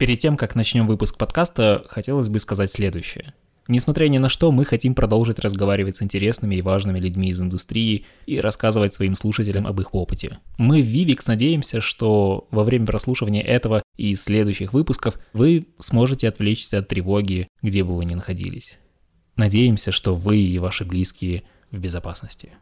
Перед тем, как начнем выпуск подкаста, хотелось бы сказать следующее. Несмотря ни на что, мы хотим продолжить разговаривать с интересными и важными людьми из индустрии и рассказывать своим слушателям об их опыте. Мы в Vivix надеемся, что во время прослушивания этого и следующих выпусков вы сможете отвлечься от тревоги, где бы вы ни находились. Надеемся, что вы и ваши близкие в безопасности.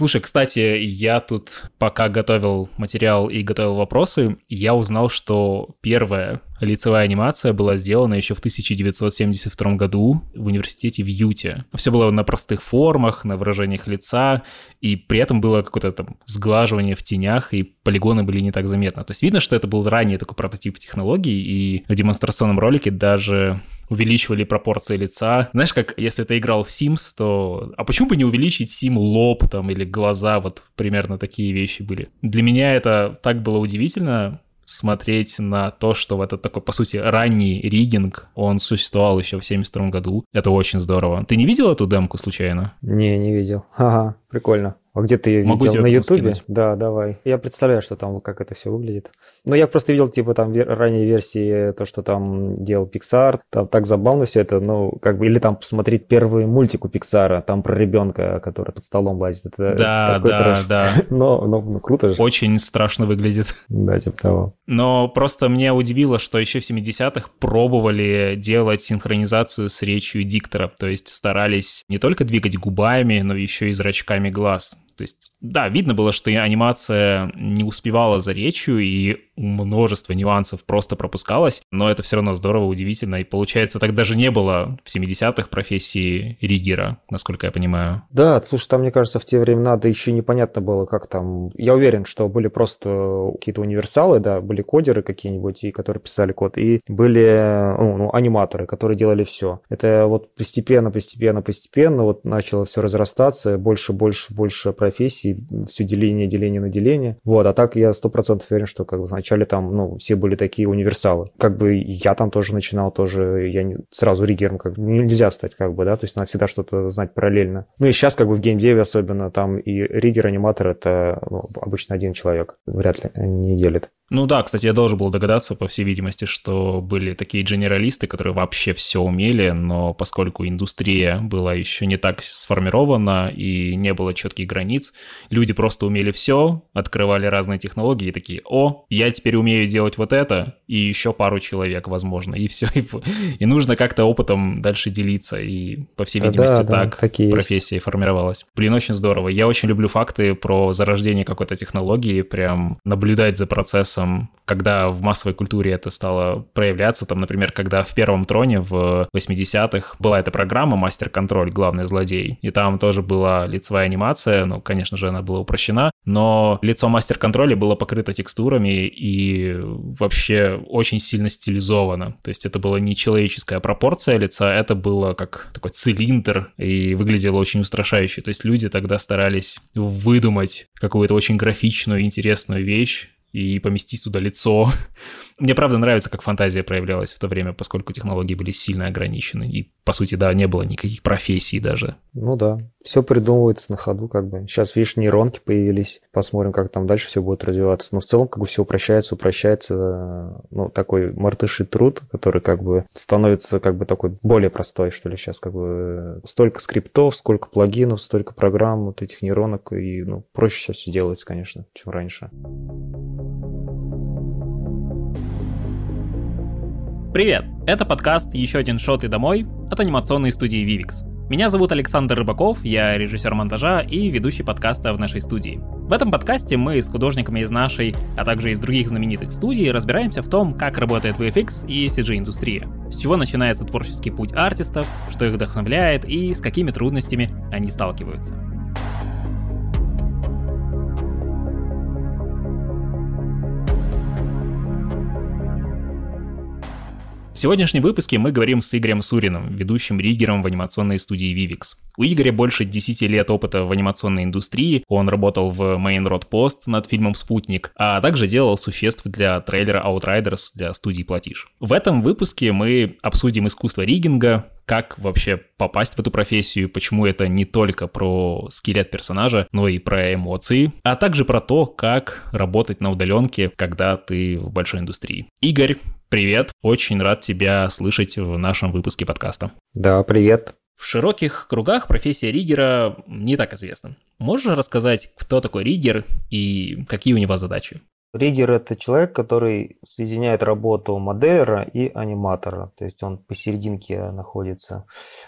Слушай, кстати, я тут пока готовил материал и готовил вопросы, я узнал, что первая лицевая анимация была сделана еще в 1972 году в университете в Юте. Все было на простых формах, на выражениях лица, и при этом было какое-то там сглаживание в тенях, и полигоны были не так заметны. То есть видно, что это был ранее такой прототип технологий, и в демонстрационном ролике даже увеличивали пропорции лица. Знаешь, как если ты играл в Sims, то... А почему бы не увеличить Сим лоб там или глаза? Вот примерно такие вещи были. Для меня это так было удивительно, смотреть на то, что в этот такой, по сути, ранний ригинг, он существовал еще в 72 году. Это очень здорово. Ты не видел эту демку случайно? Не, не видел. Ага, прикольно. А где ты ее Могу видел? На Ютубе? Да, давай. Я представляю, что там, как это все выглядит. Но я просто видел, типа, там ранние версии, то, что там делал Pixar. Там так забавно все это, ну, как бы, или там посмотреть первый мультик у Pixar, там про ребенка, который под столом лазит. Это Да, такой да, трэш. да. Но, но, ну, круто же. Очень страшно выглядит. Да, типа того. Но просто меня удивило, что еще в 70-х пробовали делать синхронизацию с речью диктора, то есть старались не только двигать губами, но еще и зрачками глаз. То есть, да, видно было, что анимация не успевала за речью, и множество нюансов просто пропускалось, но это все равно здорово, удивительно, и получается, так даже не было в 70-х профессии риггера, насколько я понимаю. Да, слушай, там, мне кажется, в те времена, да еще непонятно было, как там... Я уверен, что были просто какие-то универсалы, да, были кодеры какие-нибудь, и которые писали код, и были ну, ну, аниматоры, которые делали все. Это вот постепенно, постепенно, постепенно вот начало все разрастаться, больше, больше, больше профессий, все деление, деление на деление. Вот, а так я сто процентов уверен, что как бы вначале там, ну, все были такие универсалы. Как бы я там тоже начинал, тоже я не, сразу риггером как бы нельзя стать, как бы, да, то есть надо всегда что-то знать параллельно. Ну и сейчас как бы в геймдеве особенно там и риггер, аниматор это ну, обычно один человек, вряд ли не делит. Ну да, кстати, я должен был догадаться, по всей видимости, что были такие генералисты, которые вообще все умели, но поскольку индустрия была еще не так сформирована и не было четких границ, люди просто умели все, открывали разные технологии и такие, о, я теперь умею делать вот это, и еще пару человек, возможно, и все. И, и нужно как-то опытом дальше делиться, и, по всей видимости, да, да, так такие есть. профессия и формировалась. Блин, очень здорово. Я очень люблю факты про зарождение какой-то технологии, прям наблюдать за процессом, когда в массовой культуре это стало проявляться. Там, например, когда в первом троне в 80-х была эта программа «Мастер-контроль. Главный злодей», и там тоже была лицевая анимация, ну, конечно же, она была упрощена, но лицо мастер-контроля было покрыто текстурами и вообще очень сильно стилизовано. То есть это была не человеческая пропорция лица, это было как такой цилиндр и выглядело очень устрашающе. То есть люди тогда старались выдумать какую-то очень графичную, интересную вещь, и поместить туда лицо. Мне правда нравится, как фантазия проявлялась в то время, поскольку технологии были сильно ограничены. И, по сути, да, не было никаких профессий даже. Ну да, все придумывается на ходу, как бы. Сейчас, видишь, нейронки появились, посмотрим, как там дальше все будет развиваться. Но в целом, как бы все упрощается, упрощается, ну, такой мартыший труд, который как бы становится как бы такой более простой, что ли, сейчас как бы столько скриптов, сколько плагинов, столько программ, вот этих нейронок, и, ну, проще сейчас все делается, конечно, чем раньше. Привет! Это подкаст «Еще один шот и домой» от анимационной студии Vivix. Меня зовут Александр Рыбаков, я режиссер монтажа и ведущий подкаста в нашей студии. В этом подкасте мы с художниками из нашей, а также из других знаменитых студий разбираемся в том, как работает VFX и CG-индустрия, с чего начинается творческий путь артистов, что их вдохновляет и с какими трудностями они сталкиваются. В сегодняшнем выпуске мы говорим с Игорем Суриным, ведущим риггером в анимационной студии Vivix. У Игоря больше 10 лет опыта в анимационной индустрии, он работал в Main Road Post над фильмом «Спутник», а также делал существ для трейлера Outriders для студии «Платиш». В этом выпуске мы обсудим искусство риггинга, как вообще попасть в эту профессию, почему это не только про скелет персонажа, но и про эмоции, а также про то, как работать на удаленке, когда ты в большой индустрии. Игорь, привет, очень рад тебя слышать в нашем выпуске подкаста. Да, привет. В широких кругах профессия риггера не так известна. Можешь рассказать, кто такой риггер и какие у него задачи? Риггер – это человек, который соединяет работу моделера и аниматора, то есть он посерединке находится.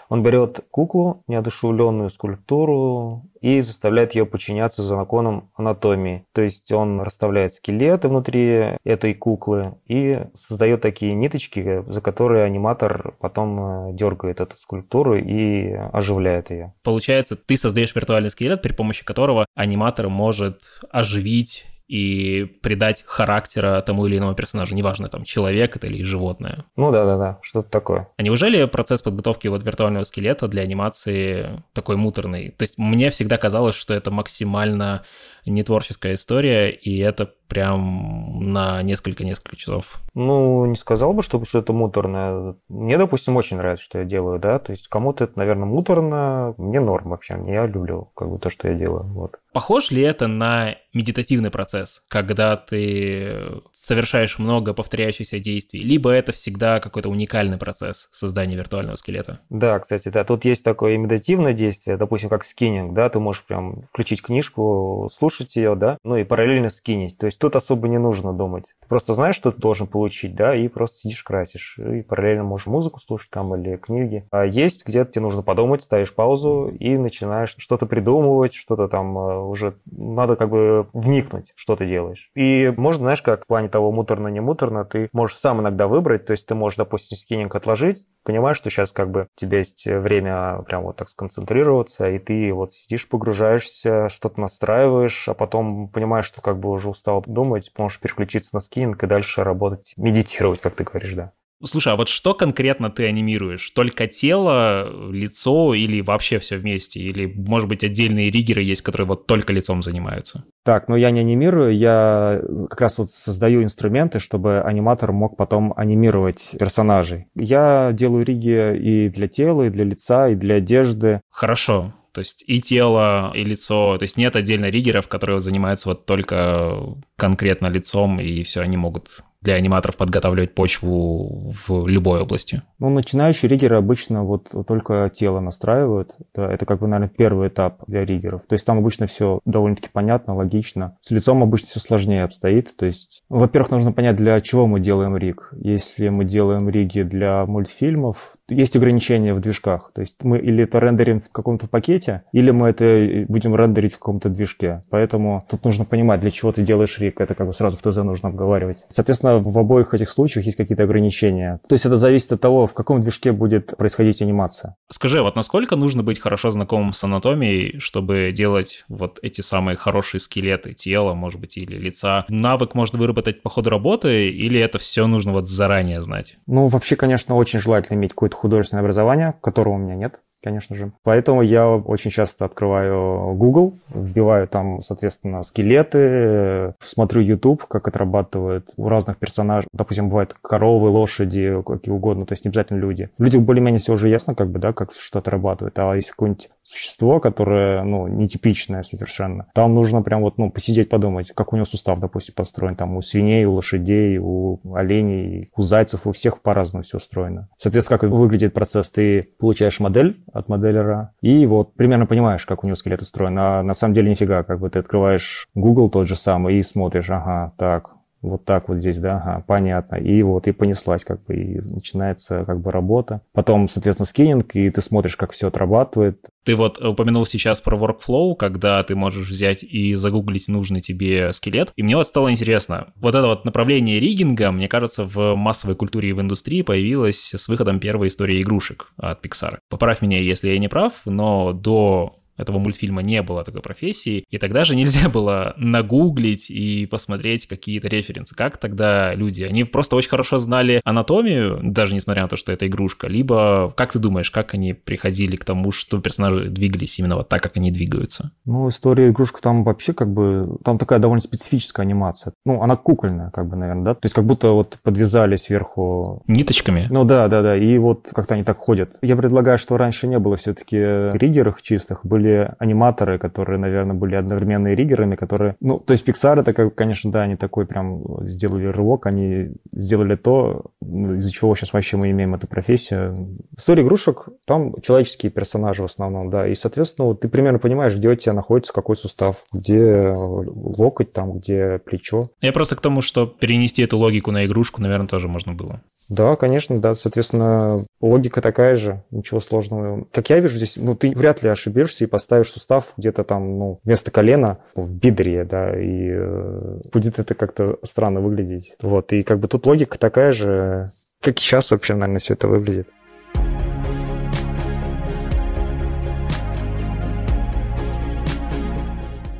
Он берет куклу, неодушевленную скульптуру, и заставляет ее подчиняться законам анатомии. То есть он расставляет скелеты внутри этой куклы и создает такие ниточки, за которые аниматор потом э, дергает эту скульптуру и оживляет ее. Получается, ты создаешь виртуальный скелет, при помощи которого аниматор может оживить и придать характера тому или иному персонажу, неважно, там, человек это или животное. Ну да-да-да, что-то такое. А неужели процесс подготовки вот виртуального скелета для анимации такой муторный? То есть мне всегда казалось, что это максимально не творческая история, и это прям на несколько-несколько часов. Ну, не сказал бы, что, что это муторное. Мне, допустим, очень нравится, что я делаю, да, то есть кому-то это, наверное, муторно, мне норм вообще, я люблю как бы то, что я делаю, вот. Похож ли это на медитативный процесс, когда ты совершаешь много повторяющихся действий, либо это всегда какой-то уникальный процесс создания виртуального скелета? Да, кстати, да, тут есть такое медитативное действие, допустим, как скининг, да, ты можешь прям включить книжку, слушать слушать ее, да, ну и параллельно скинить. То есть тут особо не нужно думать. Ты просто знаешь, что ты должен получить, да, и просто сидишь, красишь. И параллельно можешь музыку слушать там или книги. А есть где-то тебе нужно подумать, ставишь паузу и начинаешь что-то придумывать, что-то там э, уже надо как бы вникнуть, что ты делаешь. И можно, знаешь, как в плане того муторно-не муторно, ты можешь сам иногда выбрать, то есть ты можешь, допустим, скининг отложить, понимаешь, что сейчас как бы у тебя есть время прям вот так сконцентрироваться, и ты вот сидишь, погружаешься, что-то настраиваешь, а потом понимаешь, что как бы уже устал думать, можешь переключиться на скининг и дальше работать, медитировать, как ты говоришь, да. Слушай, а вот что конкретно ты анимируешь? Только тело, лицо или вообще все вместе? Или, может быть, отдельные риггеры есть, которые вот только лицом занимаются? Так, ну я не анимирую, я как раз вот создаю инструменты, чтобы аниматор мог потом анимировать персонажей. Я делаю риги и для тела, и для лица, и для одежды. Хорошо. То есть и тело, и лицо. То есть нет отдельно риггеров, которые занимаются вот только конкретно лицом, и все, они могут для аниматоров подготавливать почву в любой области? Ну, начинающие риггеры обычно вот только тело настраивают. Это как бы, наверное, первый этап для риггеров. То есть там обычно все довольно-таки понятно, логично. С лицом обычно все сложнее обстоит. То есть, во-первых, нужно понять, для чего мы делаем риг. Если мы делаем риги для мультфильмов, есть ограничения в движках. То есть мы или это рендерим в каком-то пакете, или мы это будем рендерить в каком-то движке. Поэтому тут нужно понимать, для чего ты делаешь риг. Это как бы сразу в ТЗ нужно обговаривать. Соответственно, в обоих этих случаях есть какие-то ограничения. То есть это зависит от того, в каком движке будет происходить анимация. Скажи, вот насколько нужно быть хорошо знакомым с анатомией, чтобы делать вот эти самые хорошие скелеты тела, может быть, или лица? Навык можно выработать по ходу работы, или это все нужно вот заранее знать? Ну, вообще, конечно, очень желательно иметь какое-то художественное образование, которого у меня нет конечно же. Поэтому я очень часто открываю Google, вбиваю там, соответственно, скелеты, смотрю YouTube, как отрабатывают у разных персонажей. Допустим, бывают коровы, лошади, какие угодно, то есть не обязательно люди. Людям более-менее все уже ясно, как бы, да, как что отрабатывает. А если какое-нибудь существо, которое, ну, нетипичное совершенно, там нужно прям вот, ну, посидеть, подумать, как у него сустав, допустим, построен. Там у свиней, у лошадей, у оленей, у зайцев, у всех по-разному все устроено. Соответственно, как выглядит процесс? Ты получаешь модель, от моделлера. И вот примерно понимаешь, как у него скелет устроен. А на самом деле нифига, как бы ты открываешь Google тот же самый и смотришь, ага, так, вот так вот здесь, да, ага, понятно. И вот, и понеслась, как бы, и начинается, как бы, работа. Потом, соответственно, скининг, и ты смотришь, как все отрабатывает. Ты вот упомянул сейчас про workflow, когда ты можешь взять и загуглить нужный тебе скелет. И мне вот стало интересно, вот это вот направление риггинга, мне кажется, в массовой культуре и в индустрии появилось с выходом первой истории игрушек от Pixar. Поправь меня, если я не прав, но до этого мультфильма не было такой профессии, и тогда же нельзя было нагуглить и посмотреть какие-то референсы. Как тогда люди? Они просто очень хорошо знали анатомию, даже несмотря на то, что это игрушка, либо, как ты думаешь, как они приходили к тому, что персонажи двигались именно вот так, как они двигаются? Ну, история игрушка там вообще как бы, там такая довольно специфическая анимация. Ну, она кукольная, как бы, наверное, да? То есть как будто вот подвязали сверху... Ниточками? Ну да, да, да, и вот как-то они так ходят. Я предлагаю, что раньше не было все-таки риггеров чистых, были были аниматоры, которые, наверное, были одновременно и риггерами, которые... Ну, то есть Pixar это, конечно, да, они такой прям сделали рывок, они сделали то, ну, из-за чего сейчас вообще мы имеем эту профессию. История игрушек, там человеческие персонажи в основном, да, и, соответственно, ты примерно понимаешь, где у тебя находится какой сустав, где локоть там, где плечо. Я просто к тому, что перенести эту логику на игрушку, наверное, тоже можно было. Да, конечно, да, соответственно, логика такая же, ничего сложного. Как я вижу здесь, ну, ты вряд ли ошибешься и поставишь сустав где-то там, ну, вместо колена в бедре, да, и э, будет это как-то странно выглядеть. Вот, и как бы тут логика такая же, как сейчас вообще, наверное, все это выглядит.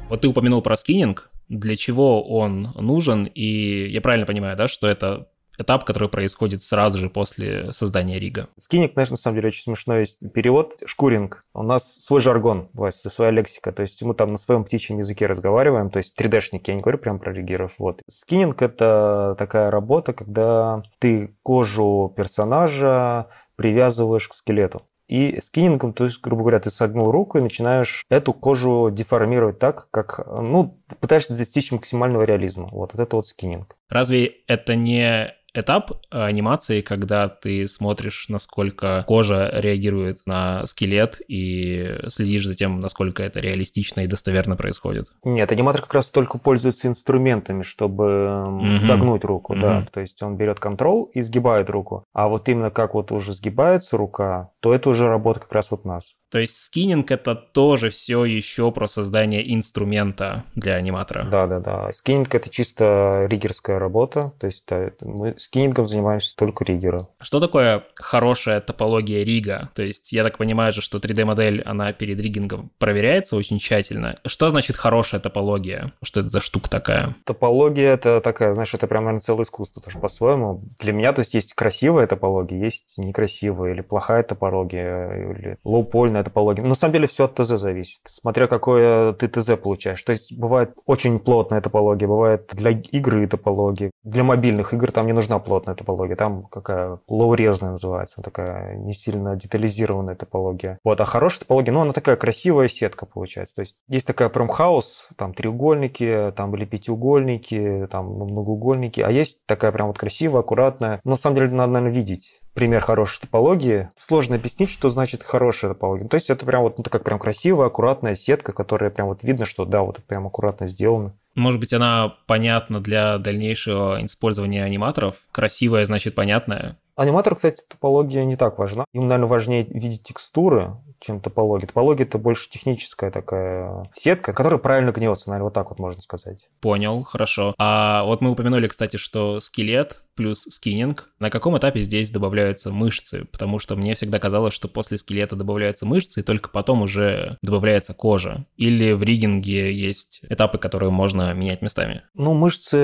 Вот ты упомянул про скиннинг, для чего он нужен, и я правильно понимаю, да, что это этап, который происходит сразу же после создания рига. Скинник, знаешь, на самом деле очень смешной есть перевод. Шкуринг. У нас свой жаргон, Вась, своя лексика. То есть мы там на своем птичьем языке разговариваем, то есть 3D-шники, я не говорю прям про ригеров. Вот. Скиннинг – это такая работа, когда ты кожу персонажа привязываешь к скелету. И скинингом, то есть, грубо говоря, ты согнул руку и начинаешь эту кожу деформировать так, как, ну, пытаешься достичь максимального реализма. Вот, вот это вот скининг. Разве это не этап э, анимации, когда ты смотришь, насколько кожа реагирует на скелет и следишь за тем, насколько это реалистично и достоверно происходит. Нет, аниматор как раз только пользуется инструментами, чтобы mm-hmm. согнуть руку, mm-hmm. да. То есть он берет контрол и сгибает руку. А вот именно как вот уже сгибается рука, то это уже работа как раз вот нас. То есть скиннинг это тоже все еще про создание инструмента для аниматора. Да, да, да. Скиннинг это чисто риггерская работа. То есть мы скиннингом занимаемся только риггера. Что такое хорошая топология рига? То есть я так понимаю же, что 3D-модель, она перед риггингом проверяется очень тщательно. Что значит хорошая топология? Что это за штука такая? Топология это такая, знаешь, это прям, наверное, целое искусство тоже по-своему. Для меня, то есть есть красивая топология, есть некрасивая или плохая топология, или лоу-польная топология. На самом деле все от ТЗ зависит, смотря какое ты ТЗ получаешь. То есть бывает очень плотная топология, бывает для игры топология. Для мобильных игр там не нужна плотная топология, там какая лоурезная называется, такая не сильно детализированная топология. Вот, а хорошая топология, ну, она такая красивая сетка получается. То есть есть такая промхаус, там треугольники, там были пятиугольники, там многоугольники, а есть такая прям вот красивая, аккуратная. На самом деле надо, наверное, видеть пример хорошей топологии. Сложно объяснить, что значит хорошая топология. То есть это прям вот ну, как прям красивая, аккуратная сетка, которая прям вот видно, что да, вот прям аккуратно сделано. Может быть, она понятна для дальнейшего использования аниматоров? Красивая, значит, понятная? Аниматор, кстати, топология не так важна. Им, наверное, важнее видеть текстуры, чем топология. Топология – это больше техническая такая сетка, которая правильно гнется, наверное, вот так вот можно сказать. Понял, хорошо. А вот мы упомянули, кстати, что скелет плюс скиннинг. На каком этапе здесь добавляются мышцы? Потому что мне всегда казалось, что после скелета добавляются мышцы, и только потом уже добавляется кожа. Или в риггинге есть этапы, которые можно менять местами? Ну, мышцы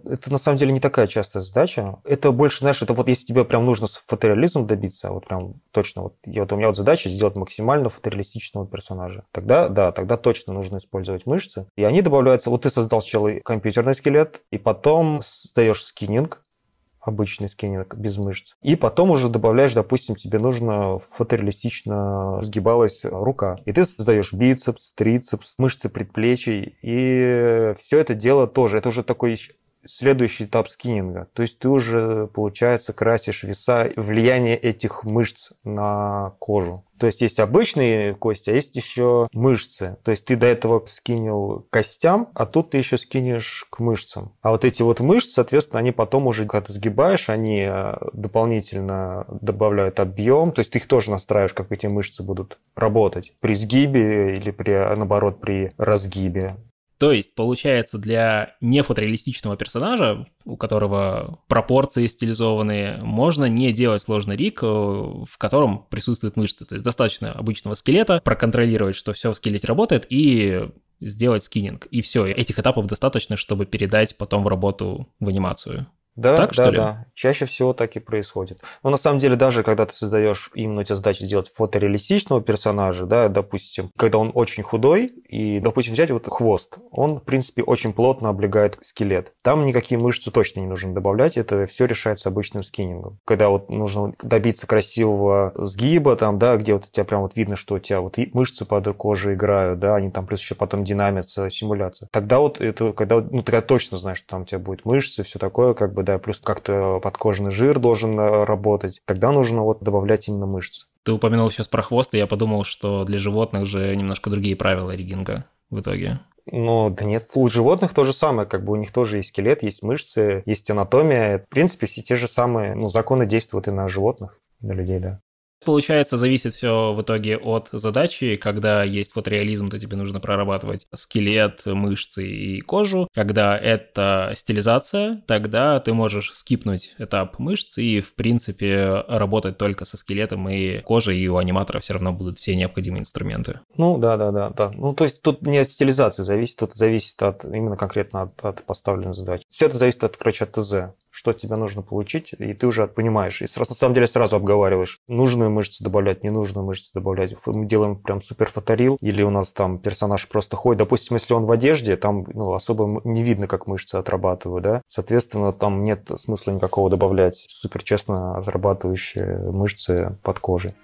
– это на самом деле не такая частая задача. Это больше, знаешь, это вот если тебе прям нужно фотореализм добиться, вот прям точно, вот, и вот у меня вот задача сделать максимально фотореалистичного персонажа. Тогда, да, тогда точно нужно использовать мышцы. И они добавляются, вот ты создал сначала компьютерный скелет, и потом создаешь скиннинг, обычный скиннинг без мышц. И потом уже добавляешь, допустим, тебе нужно фотореалистично сгибалась рука. И ты создаешь бицепс, трицепс, мышцы предплечий. И все это дело тоже, это уже такой следующий этап скиннинга. То есть ты уже, получается, красишь веса, влияние этих мышц на кожу. То есть есть обычные кости, а есть еще мышцы. То есть ты до этого скинил костям, а тут ты еще скинешь к мышцам. А вот эти вот мышцы, соответственно, они потом уже, когда сгибаешь, они э, дополнительно добавляют объем. То есть ты их тоже настраиваешь, как эти мышцы будут работать при сгибе или при, наоборот, при разгибе. То есть, получается, для нефотореалистичного персонажа, у которого пропорции стилизованные, можно не делать сложный рик, э, в котором присутствуют мышцы. То есть достаточно обычного скелета, проконтролировать, что все в скелете работает, и сделать скиннинг. И все, этих этапов достаточно, чтобы передать потом в работу в анимацию. Да, так, да, что ли? да. Чаще всего так и происходит. Но на самом деле, даже когда ты создаешь именно у тебя задача сделать фотореалистичного персонажа, да, допустим, когда он очень худой, и, допустим, взять вот хвост, он, в принципе, очень плотно облегает скелет. Там никакие мышцы точно не нужно добавлять, это все решается обычным скинингом. Когда вот нужно добиться красивого сгиба, там, да, где вот у тебя прям вот видно, что у тебя вот мышцы под кожей играют, да, они там плюс еще потом динамятся, симуляция. Тогда вот это, когда, ну, тогда точно знаешь, что там у тебя будет мышцы, все такое, как бы, да, плюс как-то подкожный жир должен э, работать, тогда нужно вот добавлять именно мышцы. Ты упомянул сейчас про хвост, и я подумал, что для животных же немножко другие правила риггинга в итоге. Ну, да нет, у животных то же самое, как бы у них тоже есть скелет, есть мышцы, есть анатомия. В принципе, все те же самые, ну, законы действуют и на животных, на людей, да. Получается, зависит все в итоге от задачи. Когда есть фотореализм, то тебе нужно прорабатывать скелет, мышцы и кожу. Когда это стилизация, тогда ты можешь скипнуть этап мышц и, в принципе, работать только со скелетом и кожей, и у аниматора все равно будут все необходимые инструменты. Ну, да, да, да, да. Ну, то есть тут не от стилизации зависит, тут зависит от именно конкретно от, от поставленной задачи. Все это зависит от, короче, от ТЗ что тебе нужно получить, и ты уже понимаешь. И сразу, на самом деле сразу обговариваешь, нужную мышцу добавлять, ненужную мышцу добавлять. Мы делаем прям супер фоторил, или у нас там персонаж просто ходит. Допустим, если он в одежде, там ну, особо не видно, как мышцы отрабатывают, да. Соответственно, там нет смысла никакого добавлять супер честно отрабатывающие мышцы под кожей.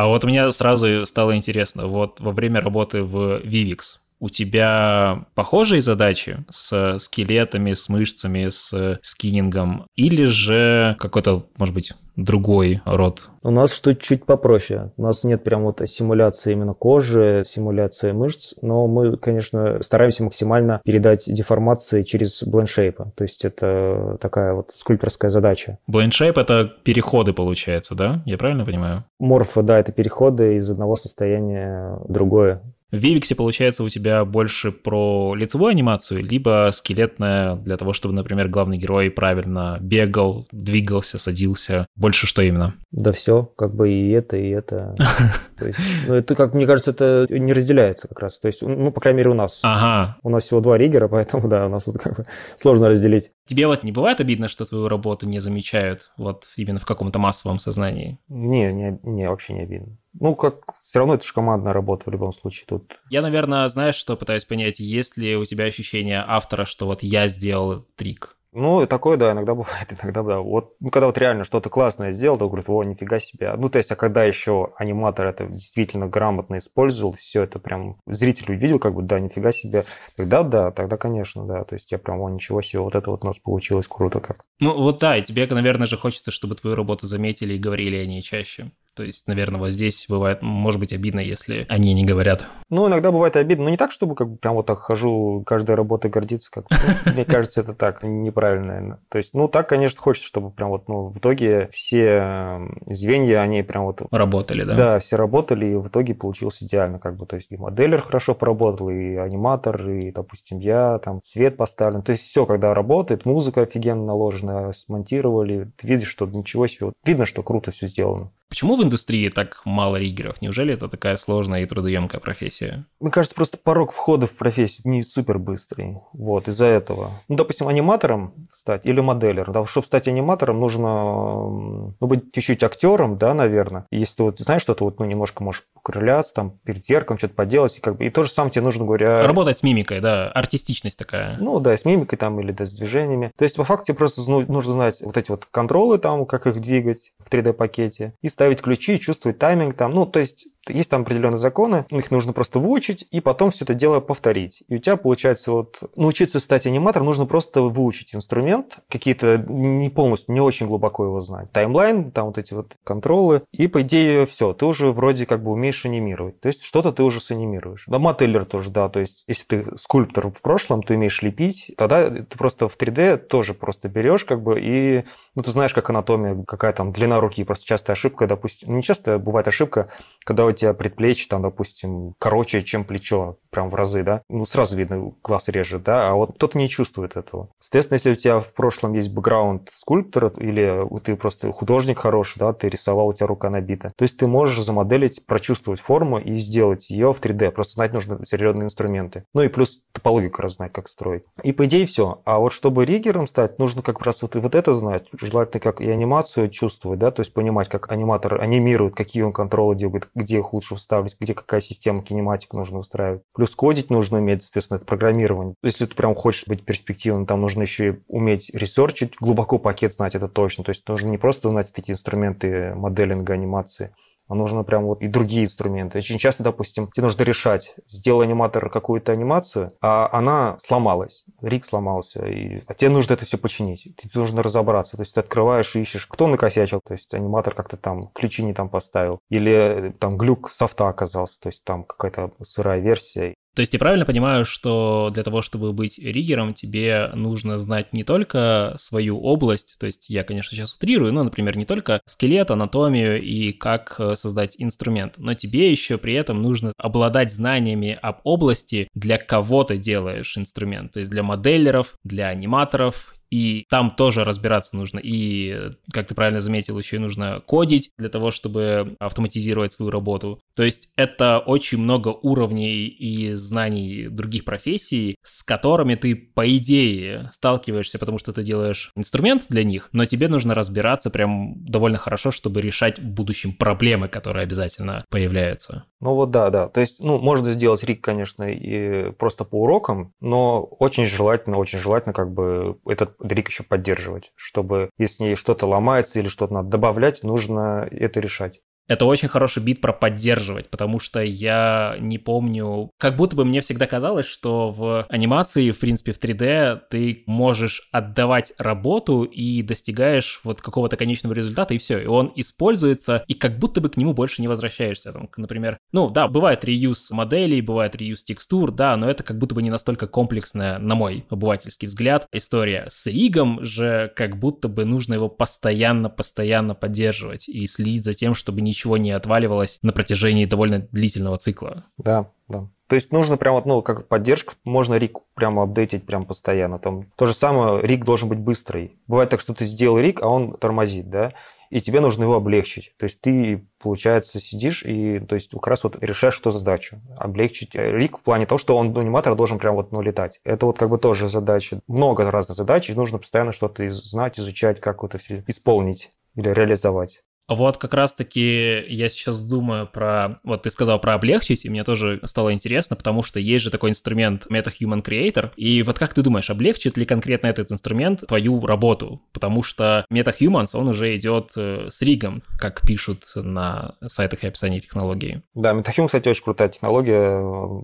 А вот мне сразу стало интересно, вот во время работы в Vivix у тебя похожие задачи с скелетами, с мышцами, с скинингом, или же какой-то, может быть, другой род? У нас что чуть попроще. У нас нет прям вот симуляции именно кожи, симуляции мышц, но мы, конечно, стараемся максимально передать деформации через блендшейпы. То есть это такая вот скульпторская задача. Блендшейп — это переходы, получается, да? Я правильно понимаю? Морфы, да, это переходы из одного состояния в другое. В Vivix, получается, у тебя больше про лицевую анимацию, либо скелетная для того, чтобы, например, главный герой правильно бегал, двигался, садился. Больше что именно? Да все, как бы и это, и это. То есть, ну, это, как мне кажется, это не разделяется как раз. То есть, ну, по крайней мере, у нас. Ага. У нас всего два риггера, поэтому, да, у нас тут как бы сложно разделить. Тебе вот не бывает обидно, что твою работу не замечают вот именно в каком-то массовом сознании? Не, не, не, вообще не обидно. Ну, как все равно это же командная работа в любом случае тут. Я, наверное, знаешь, что пытаюсь понять, есть ли у тебя ощущение автора, что вот я сделал трик, ну, такое, да, иногда бывает, иногда, да. Вот, ну, когда вот реально что-то классное сделал, то говорит, о, нифига себе. Ну, то есть, а когда еще аниматор это действительно грамотно использовал, все это прям зритель увидел, как бы, да, нифига себе. Тогда, да, тогда, конечно, да. То есть, я прям, о, ничего себе, вот это вот у нас получилось круто как. Ну, вот да, и тебе, наверное, же хочется, чтобы твою работу заметили и говорили о ней чаще. То есть, наверное, вот здесь бывает, может быть, обидно, если они не говорят. Ну, иногда бывает обидно, но не так, чтобы как бы прям вот так хожу, каждая работа гордиться, как ну, мне кажется, это так, неправильно, наверное. То есть, ну, так, конечно, хочется, чтобы прям вот, ну, в итоге все звенья, они прям вот... Работали, да? Да, все работали, и в итоге получилось идеально, как бы, то есть, и моделлер хорошо поработал, и аниматор, и, допустим, я, там, свет поставлен, то есть, все, когда работает, музыка офигенно наложена, смонтировали, ты видишь, что ничего себе, видно, что круто все сделано. Почему в индустрии так мало риггеров? Неужели это такая сложная и трудоемкая профессия? Мне кажется, просто порог входа в профессию не супер быстрый. Вот, из-за этого. Ну, допустим, аниматором стать или моделером. Да, чтобы стать аниматором, нужно ну, быть чуть-чуть актером, да, наверное. Если ты вот знаешь, что ты вот, ну, немножко можешь покрыляться, там, перед зеркалом что-то поделать, и, как бы, и то же самое тебе нужно, говоря... Работать с мимикой, да, артистичность такая. Ну, да, с мимикой там или да, с движениями. То есть, по факту, тебе просто нужно знать вот эти вот контролы там, как их двигать в 3D-пакете, и ставить ключи, чувствовать тайминг там. Ну, то есть есть там определенные законы, их нужно просто выучить и потом все это дело повторить. И у тебя получается вот научиться стать аниматором нужно просто выучить инструмент, какие-то не полностью, не очень глубоко его знать. Таймлайн, там вот эти вот контролы, и по идее все, ты уже вроде как бы умеешь анимировать. То есть что-то ты уже санимируешь. Да, моделлер тоже, да. То есть если ты скульптор в прошлом, ты умеешь лепить, тогда ты просто в 3D тоже просто берешь как бы и ну, ты знаешь, как анатомия, какая там длина руки. Просто частая ошибка, допустим, ну, не часто бывает ошибка, когда у тебя предплечье там, допустим, короче, чем плечо, прям в разы, да. Ну, сразу видно, глаз режет, да, а вот кто-то не чувствует этого. Соответственно, если у тебя в прошлом есть бэкграунд скульптора или ты просто художник хороший, да, ты рисовал, у тебя рука набита, то есть ты можешь замоделить, прочувствовать форму и сделать ее в 3D. Просто знать нужно определенные инструменты. Ну и плюс топологию как раз знать, как строить. И по идее все. А вот чтобы риггером стать, нужно как раз вот, вот это знать. Желательно как и анимацию чувствовать, да, то есть понимать, как аниматор анимирует, какие он контролы делает, где их лучше вставить, где какая система кинематик нужно устраивать. Плюс кодить нужно уметь, соответственно, это программирование. Если ты прям хочешь быть перспективным, там нужно еще и уметь ресерчить, глубоко пакет знать, это точно. То есть нужно не просто знать такие инструменты моделинга, анимации, а нужно прям вот и другие инструменты. Очень часто, допустим, тебе нужно решать, сделал аниматор какую-то анимацию, а она сломалась, рик сломался, и... а тебе нужно это все починить. Тебе нужно разобраться. То есть ты открываешь и ищешь, кто накосячил, то есть аниматор как-то там ключи не там поставил, или там глюк софта оказался, то есть там какая-то сырая версия, то есть я правильно понимаю, что для того, чтобы быть риггером, тебе нужно знать не только свою область, то есть я, конечно, сейчас утрирую, но, например, не только скелет, анатомию и как э, создать инструмент, но тебе еще при этом нужно обладать знаниями об области, для кого ты делаешь инструмент, то есть для моделлеров, для аниматоров и там тоже разбираться нужно. И, как ты правильно заметил, еще и нужно кодить для того, чтобы автоматизировать свою работу. То есть это очень много уровней и знаний других профессий, с которыми ты, по идее, сталкиваешься, потому что ты делаешь инструмент для них, но тебе нужно разбираться прям довольно хорошо, чтобы решать в будущем проблемы, которые обязательно появляются. Ну вот да, да. То есть, ну, можно сделать рик, конечно, и просто по урокам, но очень желательно, очень желательно как бы этот рик еще поддерживать, чтобы если что-то ломается или что-то надо добавлять, нужно это решать. Это очень хороший бит про поддерживать, потому что я не помню... Как будто бы мне всегда казалось, что в анимации, в принципе, в 3D ты можешь отдавать работу и достигаешь вот какого-то конечного результата, и все. И он используется, и как будто бы к нему больше не возвращаешься. Там, например, ну да, бывает реюз моделей, бывает реюз текстур, да, но это как будто бы не настолько комплексная, на мой обывательский взгляд, история. С Ригом же как будто бы нужно его постоянно-постоянно поддерживать и следить за тем, чтобы ничего ничего не отваливалось на протяжении довольно длительного цикла. Да, да. То есть нужно прямо, ну, как поддержка, можно рик прямо апдейтить прямо постоянно. Там то же самое, рик должен быть быстрый. Бывает так, что ты сделал рик, а он тормозит, да, и тебе нужно его облегчить. То есть ты, получается, сидишь и то есть как раз вот решаешь, что задачу. Облегчить рик в плане того, что он аниматор должен прям вот ну, летать. Это вот как бы тоже задача. Много разных задач, и нужно постоянно что-то знать, изучать, как это все исполнить или реализовать. Вот как раз-таки я сейчас думаю про... Вот ты сказал про облегчить, и мне тоже стало интересно, потому что есть же такой инструмент MetaHuman Creator, и вот как ты думаешь, облегчит ли конкретно этот инструмент твою работу? Потому что MetaHumans, он уже идет э, с ригом, как пишут на сайтах и описании технологии. Да, MetaHuman, кстати, очень крутая технология.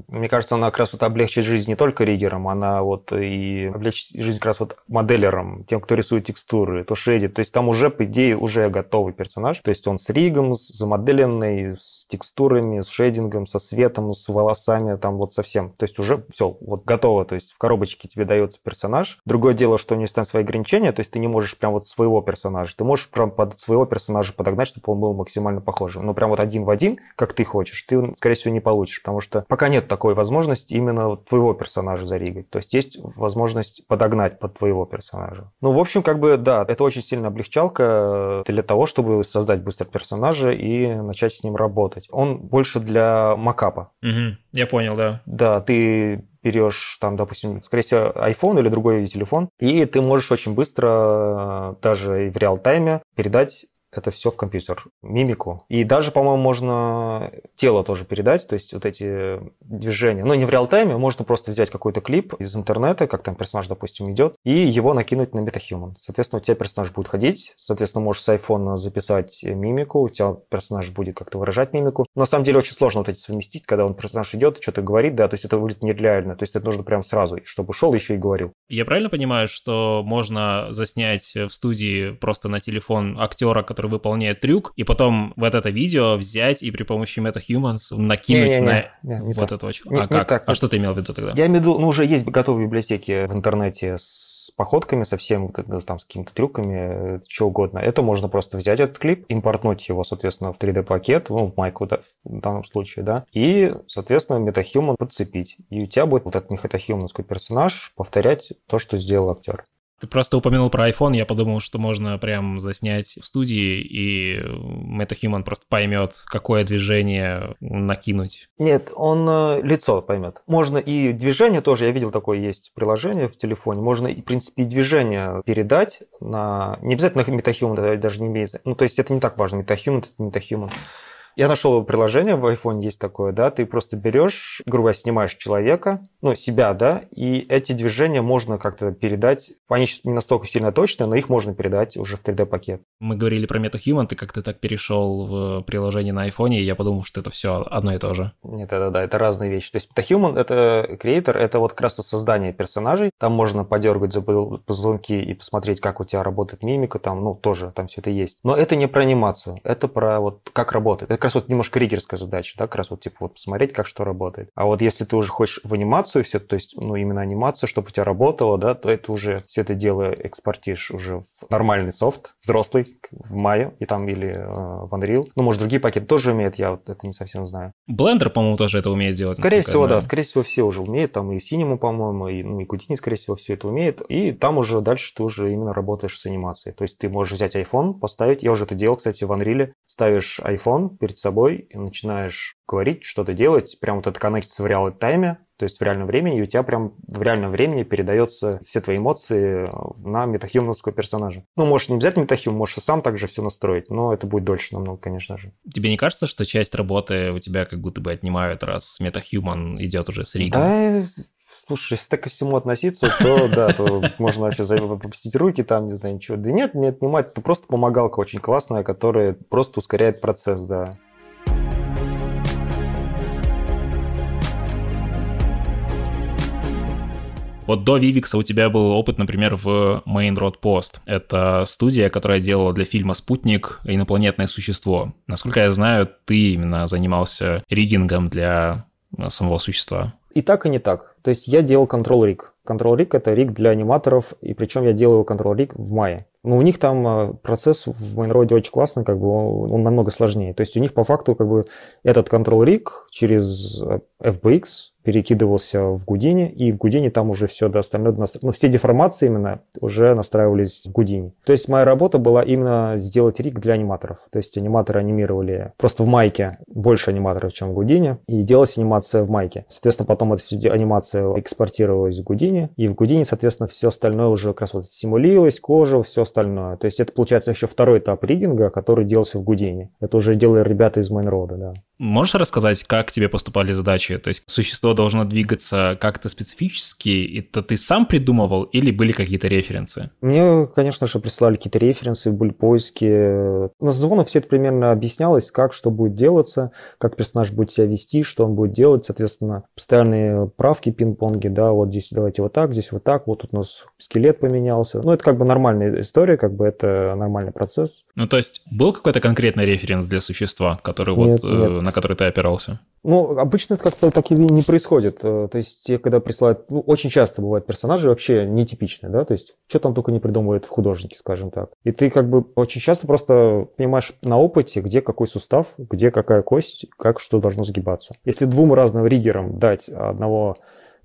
Мне кажется, она как раз вот облегчит жизнь не только ригерам, она вот и облегчит жизнь как раз вот моделерам, тем, кто рисует текстуры, то шейдит. То есть там уже, по идее, уже готовый персонаж, персонаж. То есть он с ригом, с замоделенный, с текстурами, с шейдингом, со светом, с волосами, там вот совсем. То есть уже все, вот готово. То есть в коробочке тебе дается персонаж. Другое дело, что у него есть свои ограничения, то есть ты не можешь прям вот своего персонажа. Ты можешь прям под своего персонажа подогнать, чтобы он был максимально похожим. Но прям вот один в один, как ты хочешь, ты, скорее всего, не получишь, потому что пока нет такой возможности именно твоего персонажа заригать. То есть есть возможность подогнать под твоего персонажа. Ну, в общем, как бы, да, это очень сильно облегчалка для того, чтобы создать создать быстро персонажа и начать с ним работать. Он больше для макапа. Угу, я понял, да. Да, ты берешь там, допустим, скорее всего, iPhone или другой телефон, и ты можешь очень быстро, даже и в реал-тайме, передать это все в компьютер, мимику. И даже, по-моему, можно тело тоже передать, то есть вот эти движения. Но ну, не в реал-тайме, можно просто взять какой-то клип из интернета, как там персонаж, допустим, идет, и его накинуть на MetaHuman. Соответственно, у тебя персонаж будет ходить, соответственно, можешь с iPhone записать мимику, у тебя персонаж будет как-то выражать мимику. На самом деле очень сложно вот эти совместить, когда он персонаж идет, что-то говорит, да, то есть это будет нереально, то есть это нужно прям сразу, чтобы шел еще и говорил. Я правильно понимаю, что можно заснять в студии просто на телефон актера, который который выполняет трюк, и потом вот это видео взять и при помощи MetaHumans накинуть не, не, не, на не, не вот так. этого человека. Не, а как? Так. А что ты имел в виду тогда? Я имею в виду, ну уже есть готовые библиотеки в интернете с с походками, со всем, там, с какими-то трюками, что угодно. Это можно просто взять этот клип, импортнуть его, соответственно, в 3D-пакет, ну, в майку да, в данном случае, да, и, соответственно, MetaHuman подцепить. И у тебя будет вот этот MetaHumanский персонаж повторять то, что сделал актер. Ты просто упомянул про iPhone, я подумал, что можно прям заснять в студии, и MetaHuman просто поймет, какое движение накинуть. Нет, он э, лицо поймет. Можно и движение тоже, я видел такое есть приложение в телефоне, можно, в принципе, и движение передать на... Не обязательно MetaHuman даже не имеет... Ну, то есть это не так важно, MetaHuman это MetaHuman. Я нашел приложение в iPhone, есть такое, да, ты просто берешь, грубо говоря, снимаешь человека, ну, себя, да, и эти движения можно как-то передать. Они сейчас не настолько сильно точные, но их можно передать уже в 3D-пакет. Мы говорили про MetaHuman, ты как-то так перешел в приложение на iPhone, и я подумал, что это все одно и то же. Нет, это да, это разные вещи. То есть MetaHuman — это креатор, это вот как раз создание персонажей. Там можно подергать за позвонки и посмотреть, как у тебя работает мимика, там, ну, тоже там все это есть. Но это не про анимацию, это про вот как работает. Это раз вот немножко риггерская задача, да, как раз вот типа вот посмотреть, как что работает. А вот если ты уже хочешь в анимацию все, то есть, ну, именно анимацию, чтобы у тебя работало, да, то это уже все это дело экспортишь уже в нормальный софт, взрослый, в Maya, и там или э, в Unreal. Ну, может, другие пакеты тоже умеют, я вот это не совсем знаю. Blender, по-моему, тоже это умеет делать. Скорее всего, да, скорее всего, все уже умеют, там и Cinema, по-моему, и, ну, и Houdini, скорее всего, все это умеет, и там уже дальше ты уже именно работаешь с анимацией. То есть ты можешь взять iPhone, поставить, я уже это делал, кстати, в Unreal, ставишь iPhone перед собой и начинаешь говорить, что-то делать, прям вот это коннектится в реал тайме, то есть в реальном времени, и у тебя прям в реальном времени передается все твои эмоции на метахьюмновского персонажа. Ну, можешь не обязательно метахьюм, можешь и сам также все настроить, но это будет дольше намного, конечно же. Тебе не кажется, что часть работы у тебя как будто бы отнимают, раз метахьюман идет уже с ригом? Да, Слушай, если так ко всему относиться, то да, то можно вообще попустить руки там, не знаю, ничего. Да нет, не отнимать, это просто помогалка очень классная, которая просто ускоряет процесс, да. Вот до Vivix у тебя был опыт, например, в Main Road Post. Это студия, которая делала для фильма «Спутник» инопланетное существо. Насколько я знаю, ты именно занимался риггингом для самого существа. И так, и не так. То есть я делал Control Rig. Control Rig — это риг для аниматоров, и причем я делаю Control Rig в мае. Но у них там а, процесс в Майнроде очень классный, как бы он, он намного сложнее. То есть у них по факту как бы этот Control Rig через э, FBX перекидывался в Гудине, и в Гудине там уже все до остального, ну, все деформации именно уже настраивались в Гудине. То есть моя работа была именно сделать риг для аниматоров. То есть аниматоры анимировали просто в майке больше аниматоров, чем в Гудине, и делалась анимация в майке. Соответственно, потом эта анимация экспортировалась в Гудине, и в Гудине, соответственно, все остальное уже как раз вот симулировалось, кожа, все остальное. То есть это, получается, еще второй этап ригинга, который делался в Гудине. Это уже делали ребята из Майнрода, да. Можешь рассказать, как тебе поступали задачи? То есть существо должно двигаться как-то специфически, это ты сам придумывал или были какие-то референсы? Мне, конечно же, прислали какие-то референсы, были поиски. На звонах все это примерно объяснялось, как, что будет делаться, как персонаж будет себя вести, что он будет делать, соответственно, постоянные правки, пинг-понги, да, вот здесь давайте вот так, здесь вот так, вот тут у нас скелет поменялся. Ну, это как бы нормальная история, как бы это нормальный процесс. Ну, то есть был какой-то конкретный референс для существа, который нет, вот... Нет на который ты опирался? Ну, обычно это как-то так и не происходит. Э, то есть, те, когда присылают... Ну, очень часто бывают персонажи вообще нетипичные, да? То есть, что там только не придумывают художники, скажем так. И ты как бы очень часто просто понимаешь на опыте, где какой сустав, где какая кость, как что должно сгибаться. Если двум разным риггерам дать одного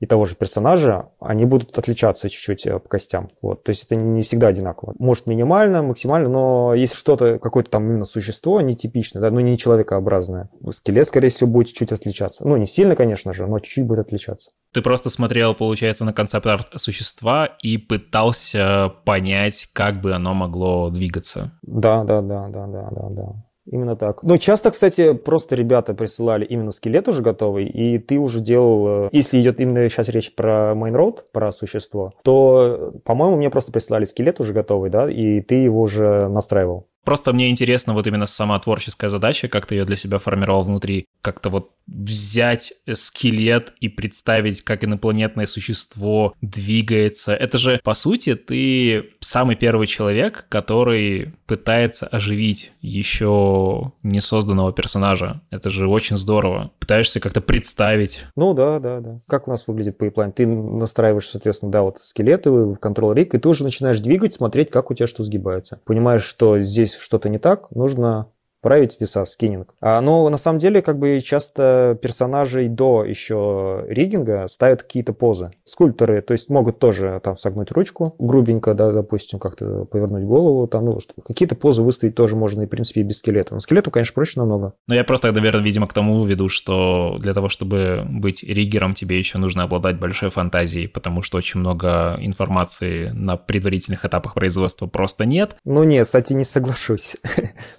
и того же персонажа, они будут отличаться чуть-чуть э, по костям. Вот. То есть это не всегда одинаково. Может минимально, максимально, но если что-то, какое-то там именно существо нетипичное, да, ну не человекообразное, скелет, скорее всего, будет чуть-чуть отличаться. Ну, не сильно, конечно же, но чуть-чуть будет отличаться. Ты просто смотрел, получается, на концепт-арт существа и пытался понять, как бы оно могло двигаться. Да, да, да, да, да, да, да. Именно так. Но часто, кстати, просто ребята присылали именно скелет уже готовый, и ты уже делал, э, если идет именно сейчас речь про Main Road, про существо, то, по-моему, мне просто присылали скелет уже готовый, да, и ты его уже настраивал. Просто мне интересно вот именно сама творческая задача, как ты ее для себя формировал внутри, как-то вот взять скелет и представить, как инопланетное существо двигается. Это же, по сути, ты самый первый человек, который пытается оживить еще не созданного персонажа. Это же очень здорово. Пытаешься как-то представить. Ну да, да, да. Как у нас выглядит pipeline? Ты настраиваешь, соответственно, да, вот скелеты в Control Rig, и ты уже начинаешь двигать, смотреть, как у тебя что сгибается. Понимаешь, что здесь что-то не так, нужно править веса, скиннинг. А, но на самом деле, как бы часто персонажей до еще риггинга ставят какие-то позы. Скульпторы, то есть могут тоже там согнуть ручку грубенько, да, допустим, как-то повернуть голову, там, ну, какие-то позы выставить тоже можно, и, в принципе, и без скелета. Но скелету, конечно, проще намного. Но я просто, наверное, видимо, к тому веду, что для того, чтобы быть риггером, тебе еще нужно обладать большой фантазией, потому что очень много информации на предварительных этапах производства просто нет. Ну нет, кстати, не соглашусь.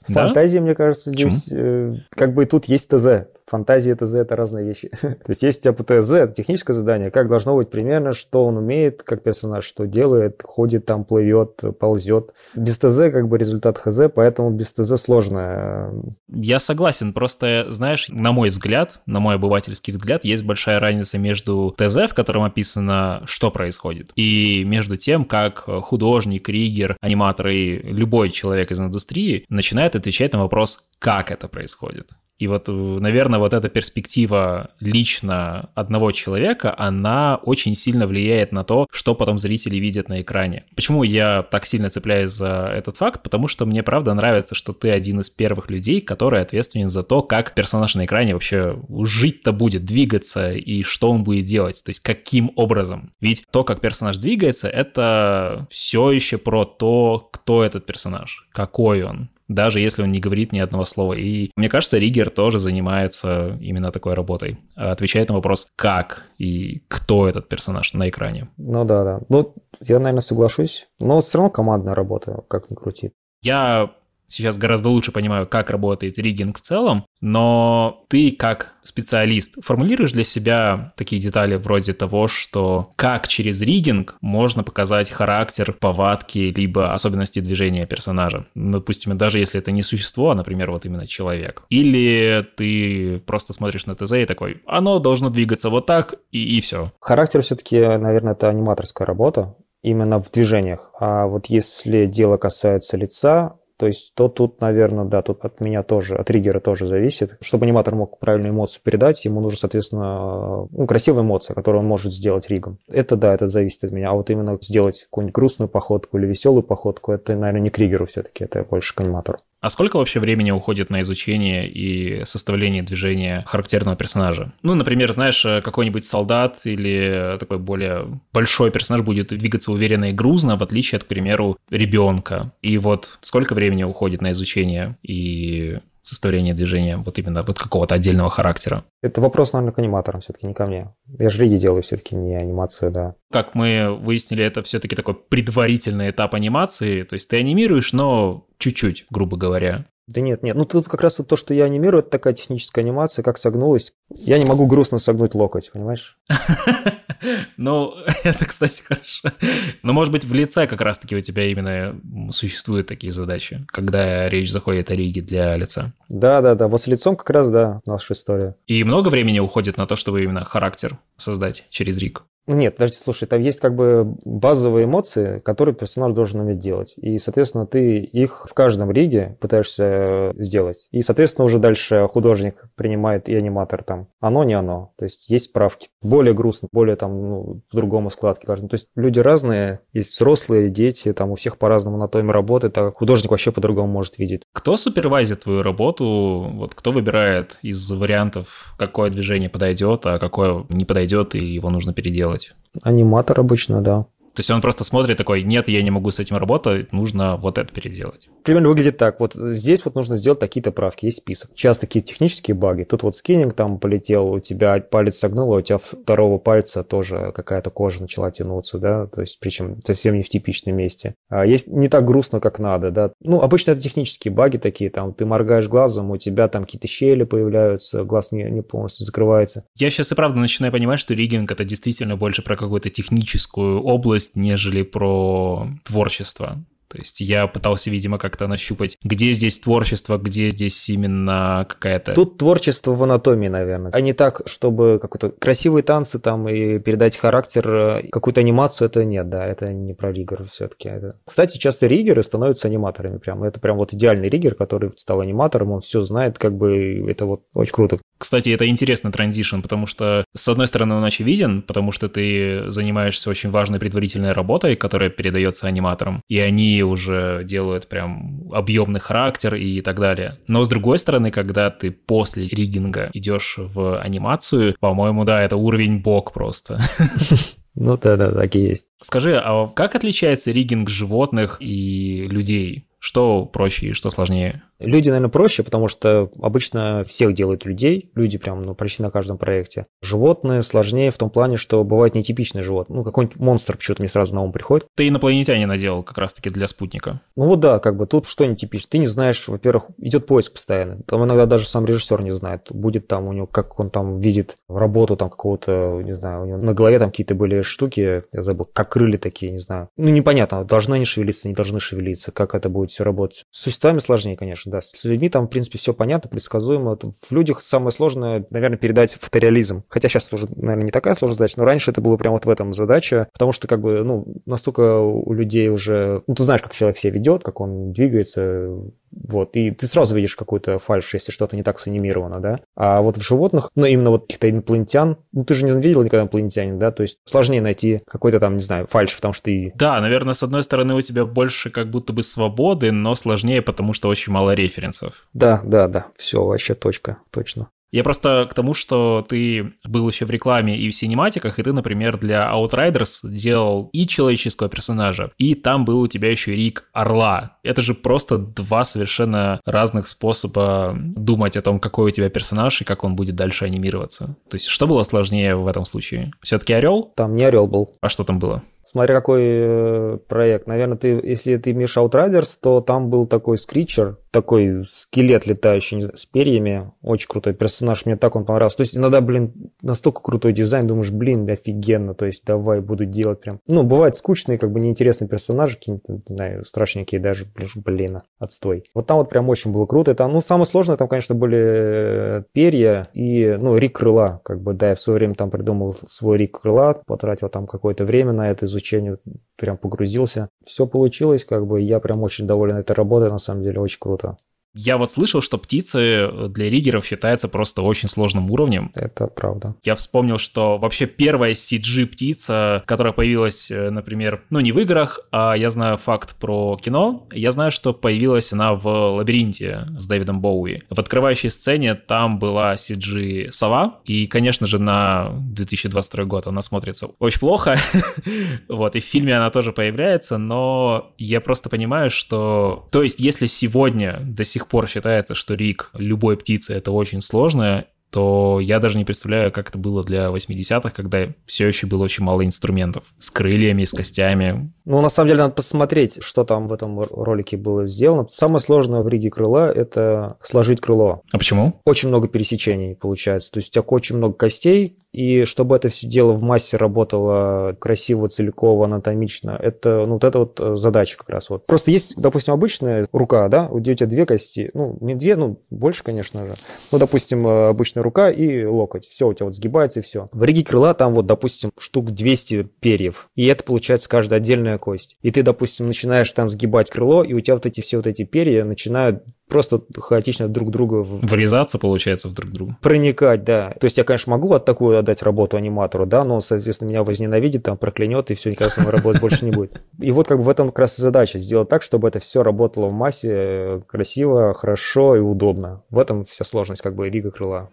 Да? Фантазия, мне мне кажется, здесь э, как бы и тут есть ТЗ. Фантазия ТЗ — это разные вещи. То есть есть у тебя ПТЗ, это техническое задание, как должно быть примерно, что он умеет, как персонаж что делает, ходит там, плывет, ползет. Без ТЗ как бы результат ХЗ, поэтому без ТЗ сложно. Я согласен, просто, знаешь, на мой взгляд, на мой обывательский взгляд, есть большая разница между ТЗ, в котором описано, что происходит, и между тем, как художник, ригер, аниматор и любой человек из индустрии начинает отвечать на вопрос, как это происходит. И вот, э, наверное, вот эта перспектива лично одного человека, она очень сильно влияет на то, что потом зрители видят на экране. Почему я так сильно цепляюсь за этот факт? Потому что мне правда нравится, что ты один из первых людей, который ответственен за то, как персонаж на экране вообще жить-то будет, двигаться и что он будет делать, то есть каким образом. Ведь то, как персонаж двигается, это все еще про то, кто этот персонаж, какой он, даже если он не говорит ни одного слова. И мне кажется, Ригер тоже занимается именно такой работой. Отвечает на вопрос, как и кто этот персонаж на экране. Ну да, да. Ну, я, наверное, соглашусь. Но все равно командная работа, как ни крути. Я сейчас гораздо лучше понимаю, как работает риггинг в целом, но ты как специалист формулируешь для себя такие детали вроде того, что как через риггинг можно показать характер, повадки, либо особенности движения персонажа. Допустим, даже если это не существо, а, например, вот именно человек. Или ты просто смотришь на ТЗ и такой, оно должно двигаться вот так, и, и все. Характер все-таки, наверное, это аниматорская работа именно в движениях. А вот если дело касается лица, то есть то тут, наверное, да, тут от меня тоже, от триггера тоже зависит. Чтобы аниматор мог правильную эмоцию передать, ему нужно, соответственно, ну, красивая эмоция, которую он может сделать ригом. Это да, это зависит от меня. А вот именно сделать какую-нибудь грустную походку или веселую походку, это, наверное, не к триггеру все-таки, это больше к аниматору. А сколько вообще времени уходит на изучение и составление движения характерного персонажа? Ну, например, знаешь, какой-нибудь солдат или такой более большой персонаж будет двигаться уверенно и грузно, в отличие от, к примеру, ребенка. И вот сколько времени уходит на изучение и составление движения вот именно вот какого-то отдельного характера? Это вопрос, наверное, к аниматорам все-таки, не ко мне. Я же риги делаю все-таки, не анимацию, да. Как мы выяснили, это все-таки такой предварительный этап анимации, то есть ты анимируешь, но чуть-чуть, грубо говоря. Да нет, нет. Ну тут как раз вот то, что я анимирую, это такая техническая анимация, как согнулась. Я не могу грустно согнуть локоть, понимаешь? Ну, это, кстати, хорошо. Но, может быть, в лице как раз-таки у тебя именно существуют такие задачи, когда речь заходит о риге для лица. Да-да-да, вот с лицом как раз, да, наша история. И много времени уходит на то, чтобы именно характер создать через риг? Нет, подожди, слушай, там есть как бы базовые эмоции, которые персонаж должен уметь делать. И, соответственно, ты их в каждом риге пытаешься сделать. И, соответственно, уже дальше художник принимает и аниматор там. Оно, не оно. То есть есть правки. Более грустно, более там, ну, по-другому складки должны. То есть люди разные, есть взрослые, дети, там у всех по-разному на анатомия работает, а художник вообще по-другому может видеть. Кто супервайзит твою работу? Вот кто выбирает из вариантов, какое движение подойдет, а какое не подойдет, и его нужно переделать? Делать? Аниматор обычно, да. То есть он просто смотрит такой, нет, я не могу с этим работать, нужно вот это переделать. Примерно выглядит так. Вот здесь вот нужно сделать такие-то правки, есть список. Часто такие технические баги. Тут вот скиннинг там полетел, у тебя палец согнул, а у тебя второго пальца тоже какая-то кожа начала тянуться, да, то есть причем совсем не в типичном месте. А есть не так грустно, как надо, да. Ну, обычно это технические баги такие, там ты моргаешь глазом, у тебя там какие-то щели появляются, глаз не, не полностью закрывается. Я сейчас и правда начинаю понимать, что риггинг это действительно больше про какую-то техническую область, нежели про творчество. То есть я пытался, видимо, как-то нащупать, где здесь творчество, где здесь именно какая-то... Тут творчество в анатомии, наверное. А не так, чтобы какой-то красивые танцы там и передать характер, э, какую-то анимацию, это нет, да, это не про риггер все-таки. Это... Кстати, часто риггеры становятся аниматорами прям. Это прям вот идеальный риггер, который стал аниматором, он все знает, как бы это вот очень круто. Кстати, это интересный транзишн, потому что, с одной стороны, он очевиден, потому что ты занимаешься очень важной предварительной работой, которая передается аниматорам, и они уже делают прям объемный характер и так далее. Но, с другой стороны, когда ты после риггинга идешь в анимацию, по-моему, да, это уровень бог просто. Ну да, да, так и есть. Скажи, а как отличается риггинг животных и людей? Что проще и что сложнее? Люди, наверное, проще, потому что обычно всех делают людей, люди прям ну, почти на каждом проекте. Животные сложнее в том плане, что бывает нетипичные животные. Ну, какой-нибудь монстр почему-то мне сразу на ум приходит. Ты инопланетяне наделал как раз-таки для спутника. Ну вот да, как бы тут что нетипично. Ты не знаешь, во-первых, идет поиск постоянно. Там иногда даже сам режиссер не знает, будет там у него, как он там видит работу там какого-то, не знаю, у него на голове там какие-то были штуки, я забыл, как крылья такие, не знаю. Ну, непонятно, должны они шевелиться, не должны шевелиться, как это будет все работать. С существами сложнее, конечно, да. С людьми там, в принципе, все понятно, предсказуемо. В людях самое сложное, наверное, передать фотореализм. Хотя сейчас уже, наверное, не такая сложная задача, но раньше это было прямо вот в этом задача, потому что, как бы, ну, настолько у людей уже... Ну, ты знаешь, как человек себя ведет, как он двигается, вот, и ты сразу видишь какую-то фальш, если что-то не так санимировано, да. А вот в животных, ну, именно вот каких-то инопланетян, ну, ты же не видел никогда инопланетянин, да, то есть сложнее найти какой-то там, не знаю, фальш, потому что ты... Да, наверное, с одной стороны у тебя больше как будто бы свободы, но сложнее, потому что очень мало референсов. Да, да, да, все, вообще точка, точно. Я просто к тому, что ты был еще в рекламе и в синематиках, и ты, например, для Outriders делал и человеческого персонажа, и там был у тебя еще Рик Орла. Это же просто два совершенно разных способа думать о том, какой у тебя персонаж и как он будет дальше анимироваться. То есть что было сложнее в этом случае? Все-таки Орел? Там не Орел был. А что там было? Смотря какой э, проект. Наверное, ты, если ты имеешь Outriders, то там был такой скричер, такой скелет летающий с перьями. Очень крутой персонаж, мне так он понравился. То есть иногда, блин, настолько крутой дизайн, думаешь, блин, офигенно, то есть давай буду делать прям. Ну, бывают скучные, как бы неинтересные персонажи, какие-нибудь, не знаю, страшненькие даже, блин, отстой. Вот там вот прям очень было круто. Это, ну, самое сложное там, конечно, были э, перья и, ну, рик крыла, как бы, да, я в свое время там придумал свой рик крыла, потратил там какое-то время на это, изучению, прям погрузился. Все получилось, как бы я прям очень доволен этой работой, на самом деле очень круто. Я вот слышал, что птицы для риггеров считается просто очень сложным уровнем. Это правда. Я вспомнил, что вообще первая CG-птица, которая появилась, э, например, ну не в играх, а я знаю факт про кино, я знаю, что появилась она в «Лабиринте» с Дэвидом Боуи. В открывающей сцене там была CG-сова, и, конечно же, на 2022 год она смотрится очень плохо. вот, и в фильме она тоже появляется, но я просто понимаю, что... То есть, если сегодня до сих сих пор считается, что рик любой птицы это очень сложно, то я даже не представляю, как это было для 80-х, когда все еще было очень мало инструментов с крыльями, с костями. Ну, на самом деле, надо посмотреть, что там в этом ролике было сделано. Самое сложное в риге крыла – это сложить крыло. А почему? Очень много пересечений получается. То есть у тебя очень много костей, и чтобы это все дело в массе работало красиво, целиково, анатомично, это, ну, вот это вот э, задача как раз. Вот. Просто есть, допустим, обычная рука, да, у тебя две кости, ну, не две, ну, больше, конечно же. Ну, допустим, э, обычная рука и локоть. Все, у тебя вот сгибается и все. В риге крыла там вот, допустим, штук 200 перьев. И это получается каждая отдельная кость. И ты, допустим, начинаешь там сгибать крыло, и у тебя вот эти все вот эти перья начинают просто хаотично друг друга... Врезаться, получается, в друг друга. Проникать, да. То есть я, конечно, могу вот такую отдать работу аниматору, да, но он, соответственно, меня возненавидит, там проклянет, и все, никогда с ним работать больше не будет. И вот как бы в этом как раз и задача, сделать так, чтобы это все работало в массе э, красиво, хорошо и удобно. В этом вся сложность как бы Рига Крыла.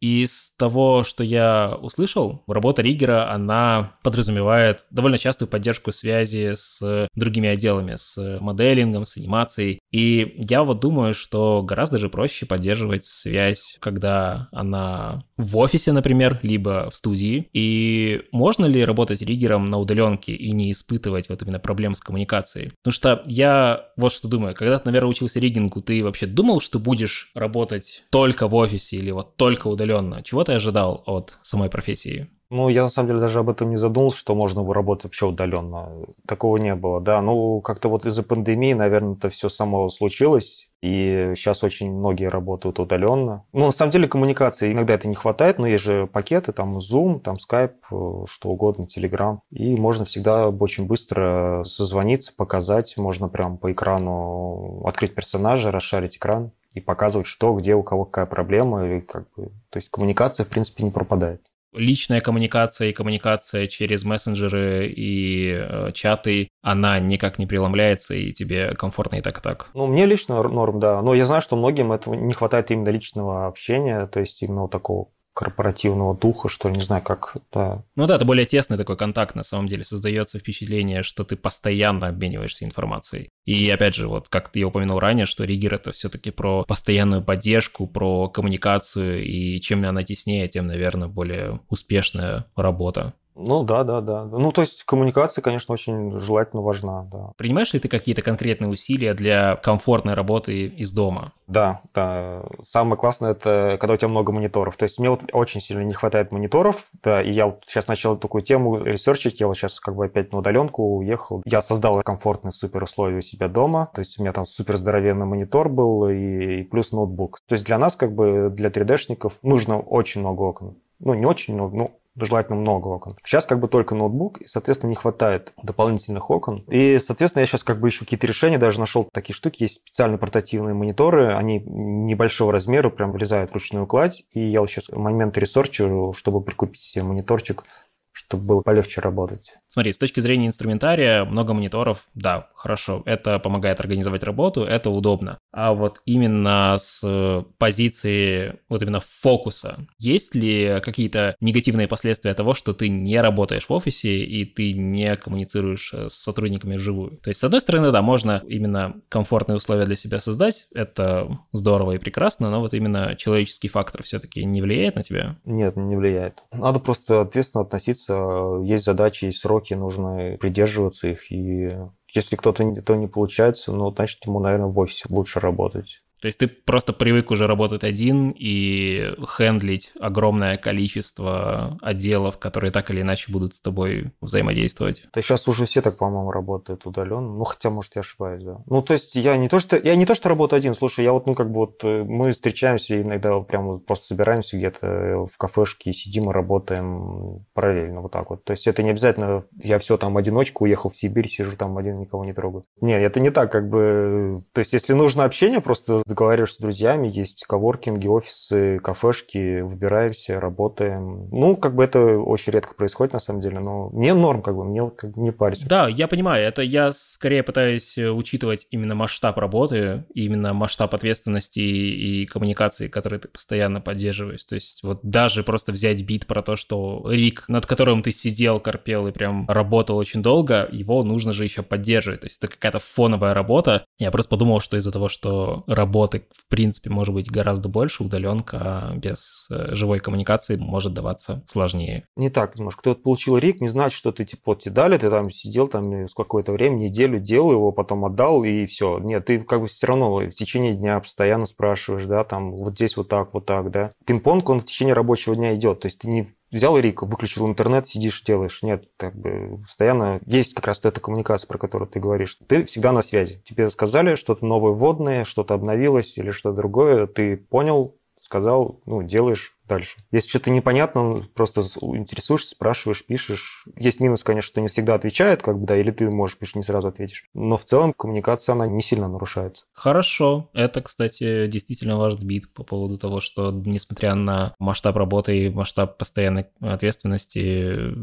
Из того, что я услышал, работа Риггера, она подразумевает довольно частую поддержку связи с другими отделами, с моделингом, с анимацией. И я вот думаю, что гораздо же проще поддерживать связь, когда она в офисе, например, либо в студии. И можно ли работать риггером на удаленке и не испытывать вот именно проблем с коммуникацией? Потому что я вот что думаю, когда ты, наверное, учился риггингу, ты вообще думал, что будешь работать только в офисе или вот только удаленно? Удаленно. Чего ты ожидал от самой профессии? Ну, я на самом деле даже об этом не задумался, что можно бы работать вообще удаленно. Такого не было, да. Ну, как-то вот из-за пандемии, наверное, это все само случилось. И сейчас очень многие работают удаленно. Ну, на самом деле, коммуникации иногда это не хватает, но есть же пакеты, там Zoom, там Skype, что угодно, Telegram. И можно всегда очень быстро созвониться, показать. Можно прям по экрану открыть персонажа, расшарить экран и показывать, что, где, у кого какая проблема. И как бы... То есть коммуникация, в принципе, не пропадает личная коммуникация и коммуникация через мессенджеры и э, чаты, она никак не преломляется, и тебе комфортно и так и так. Ну, мне лично норм, да. Но я знаю, что многим этого не хватает именно личного общения, то есть именно вот такого корпоративного духа, что не знаю, как, да. Ну да, это более тесный такой контакт, на самом деле. Создается впечатление, что ты постоянно обмениваешься информацией. И опять же, вот как я упомянул ранее, что Ригер это все-таки про постоянную поддержку, про коммуникацию, и чем она теснее, тем, наверное, более успешная работа. Ну да, да, да. Ну то есть коммуникация, конечно, очень желательно важна, да. Принимаешь ли ты какие-то конкретные усилия для комфортной работы из дома? Да, да. Самое классное это когда у тебя много мониторов. То есть мне вот очень сильно не хватает мониторов, да, и я вот сейчас начал такую тему ресерчить, я вот сейчас как бы опять на удаленку уехал. Я создал комфортные супер условия у себя дома, то есть у меня там супер здоровенный монитор был и, и плюс ноутбук. То есть для нас как бы для 3D-шников нужно очень много окон. Ну, не очень много, ну, желательно много окон. Сейчас как бы только ноутбук, и, соответственно, не хватает дополнительных окон. И, соответственно, я сейчас как бы ищу какие-то решения, даже нашел такие штуки, есть специальные портативные мониторы, они небольшого размера, прям влезают в ручную кладь, и я вот сейчас момент research у, чтобы прикупить себе мониторчик, чтобы было полегче работать. Смотри, с точки зрения инструментария, много мониторов, да, хорошо, это помогает организовать работу, это удобно. А вот именно с позиции, вот именно фокуса, есть ли какие-то негативные последствия того, что ты не работаешь в офисе и ты не коммуницируешь с сотрудниками вживую? То есть, с одной стороны, да, можно именно комфортные условия для себя создать, это здорово и прекрасно, но вот именно человеческий фактор все-таки не влияет на тебя? Нет, не влияет. Надо просто ответственно относиться, есть задачи, есть сроки, сроки, нужно придерживаться их. И если кто-то это не получается, ну, значит, ему, наверное, в офисе лучше работать. То есть ты просто привык уже работать один и хендлить огромное количество отделов, которые так или иначе будут с тобой взаимодействовать. Да сейчас уже все так, по-моему, работают удаленно. Ну, хотя, может, я ошибаюсь, да. Ну, то есть я не то, что я не то, что работаю один. Слушай, я вот, ну, как бы вот э, мы встречаемся иногда прямо просто собираемся где-то в кафешке, сидим и работаем параллельно вот так вот. То есть это не обязательно я все там одиночку уехал в Сибирь, сижу там один, никого не трогаю. Нет, это не так, как бы... То есть если нужно общение, просто договариваешься с друзьями, есть коворкинги, офисы, кафешки, выбираемся, работаем. Ну, как бы это очень редко происходит, на самом деле, но мне норм, как бы, мне как бы не парюсь. Да, я понимаю, это я скорее пытаюсь э, учитывать именно масштаб работы, именно масштаб ответственности и коммуникации, которые ты постоянно поддерживаешь. То есть вот даже просто взять бит про то, что Рик, над которым ты сидел, корпел и прям работал очень долго, его нужно же еще поддерживать. То есть это какая-то фоновая работа. Я просто подумал, что из-за того, что работа работы, в принципе, может быть гораздо больше, удаленка без э, живой коммуникации может даваться сложнее. Не так немножко. Ты вот получил рик, не значит, что ты типа вот тебе дали, ты там сидел там с какое-то время, неделю делал его, потом отдал и все. Нет, ты как бы все равно в течение дня постоянно спрашиваешь, да, там вот здесь вот так, вот так, да. Пинг-понг, он в течение рабочего дня идет, то есть ты не взял Рик, выключил интернет, сидишь, делаешь. Нет, как бы постоянно есть как раз эта коммуникация, про которую ты говоришь. Ты всегда на связи. Тебе сказали что-то новое вводное, что-то обновилось или что-то другое, ты понял, сказал, ну, делаешь дальше. Если что-то непонятно, просто интересуешься, спрашиваешь, пишешь. Есть минус, конечно, что не всегда отвечает, как бы, да, или ты можешь, пишешь, не сразу ответишь. Но в целом коммуникация, она не сильно нарушается. Хорошо. Это, кстати, действительно важный бит по поводу того, что, несмотря на масштаб работы и масштаб постоянной ответственности,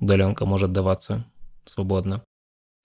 удаленка может даваться свободно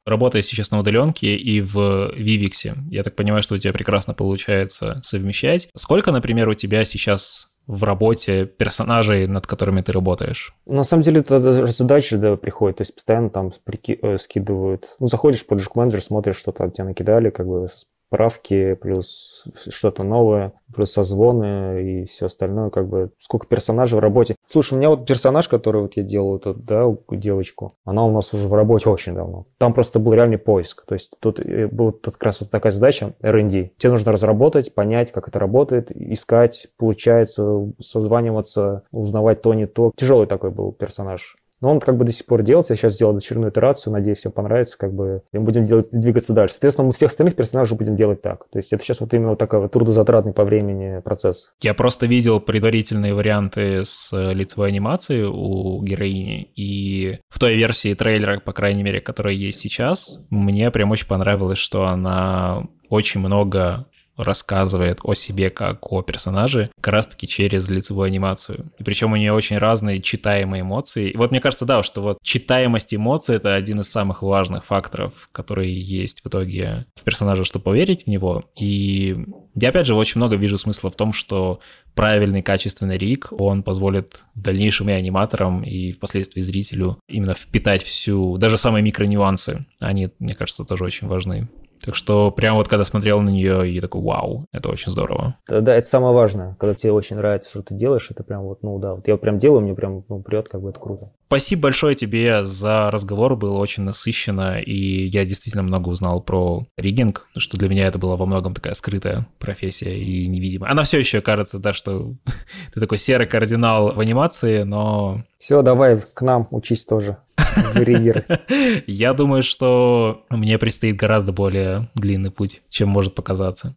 работая сейчас на удаленке и в Vivix, я так понимаю, что у тебя прекрасно получается совмещать. Сколько, например, у тебя сейчас в работе персонажей, над которыми ты работаешь? На самом деле это задачи да, приходят, то есть постоянно там прики... э, скидывают. Ну, заходишь в Project Manager, смотришь, что там тебе накидали, как бы правки, плюс что-то новое, плюс созвоны и все остальное, как бы сколько персонажей в работе. Слушай, у меня вот персонаж, который вот я делал, тут, да, девочку, она у нас уже в работе очень давно. Там просто был реальный поиск. То есть тут э, была как раз вот такая задача R&D. Тебе нужно разработать, понять, как это работает, искать, получается, созваниваться, узнавать то, не то. Тяжелый такой был персонаж. Но он как бы до сих пор делается. Я сейчас сделал очередную итерацию, надеюсь, всем понравится. Как бы и мы будем делать, двигаться дальше. Соответственно, мы всех остальных персонажей будем делать так. То есть это сейчас вот именно такой вот трудозатратный по времени процесс. Я просто видел предварительные варианты с лицевой анимацией у героини. И в той версии трейлера, по крайней мере, которая есть сейчас, мне прям очень понравилось, что она очень много рассказывает о себе как о персонаже как раз-таки через лицевую анимацию. И причем у нее очень разные читаемые эмоции. И вот мне кажется, да, что вот читаемость эмоций — это один из самых важных факторов, которые есть в итоге в персонаже, чтобы поверить в него. И я, опять же, очень много вижу смысла в том, что правильный, качественный рик, он позволит в дальнейшем и аниматорам, и впоследствии зрителю именно впитать всю, даже самые микронюансы. Они, мне кажется, тоже очень важны. Так что прям вот когда смотрел на нее, я такой, вау, это очень здорово. Да, это самое важное. Когда тебе очень нравится, что ты делаешь, это прям вот, ну да, вот я прям делаю, мне прям, ну, прет, как бы это круто. Спасибо большое тебе за разговор, было очень насыщенно, и я действительно много узнал про риггинг, что для меня это была во многом такая скрытая профессия и невидимая. Она все еще кажется, да, что ты такой серый кардинал в анимации, но... Все, давай к нам учись тоже. Я думаю, что мне предстоит гораздо более длинный путь, чем может показаться.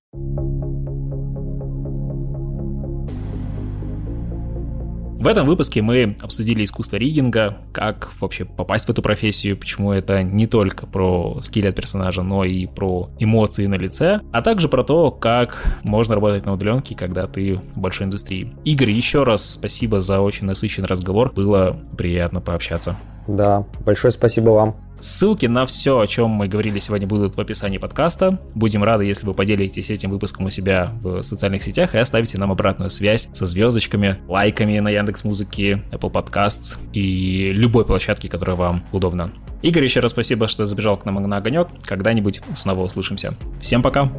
В этом выпуске мы обсудили искусство риггинга, как вообще попасть в эту профессию, почему это не только про скилл от персонажа, но и про эмоции на лице, а также про то, как можно работать на удаленке, когда ты в большой индустрии. Игорь, еще раз спасибо за очень насыщенный разговор, было приятно пообщаться. Да, большое спасибо вам. Ссылки на все, о чем мы говорили сегодня, будут в описании подкаста. Будем рады, если вы поделитесь этим выпуском у себя в социальных сетях и оставите нам обратную связь со звездочками, лайками на Яндекс Музыке, Apple Podcasts и любой площадке, которая вам удобна. Игорь, еще раз спасибо, что забежал к нам на огонек. Когда-нибудь снова услышимся. Всем пока!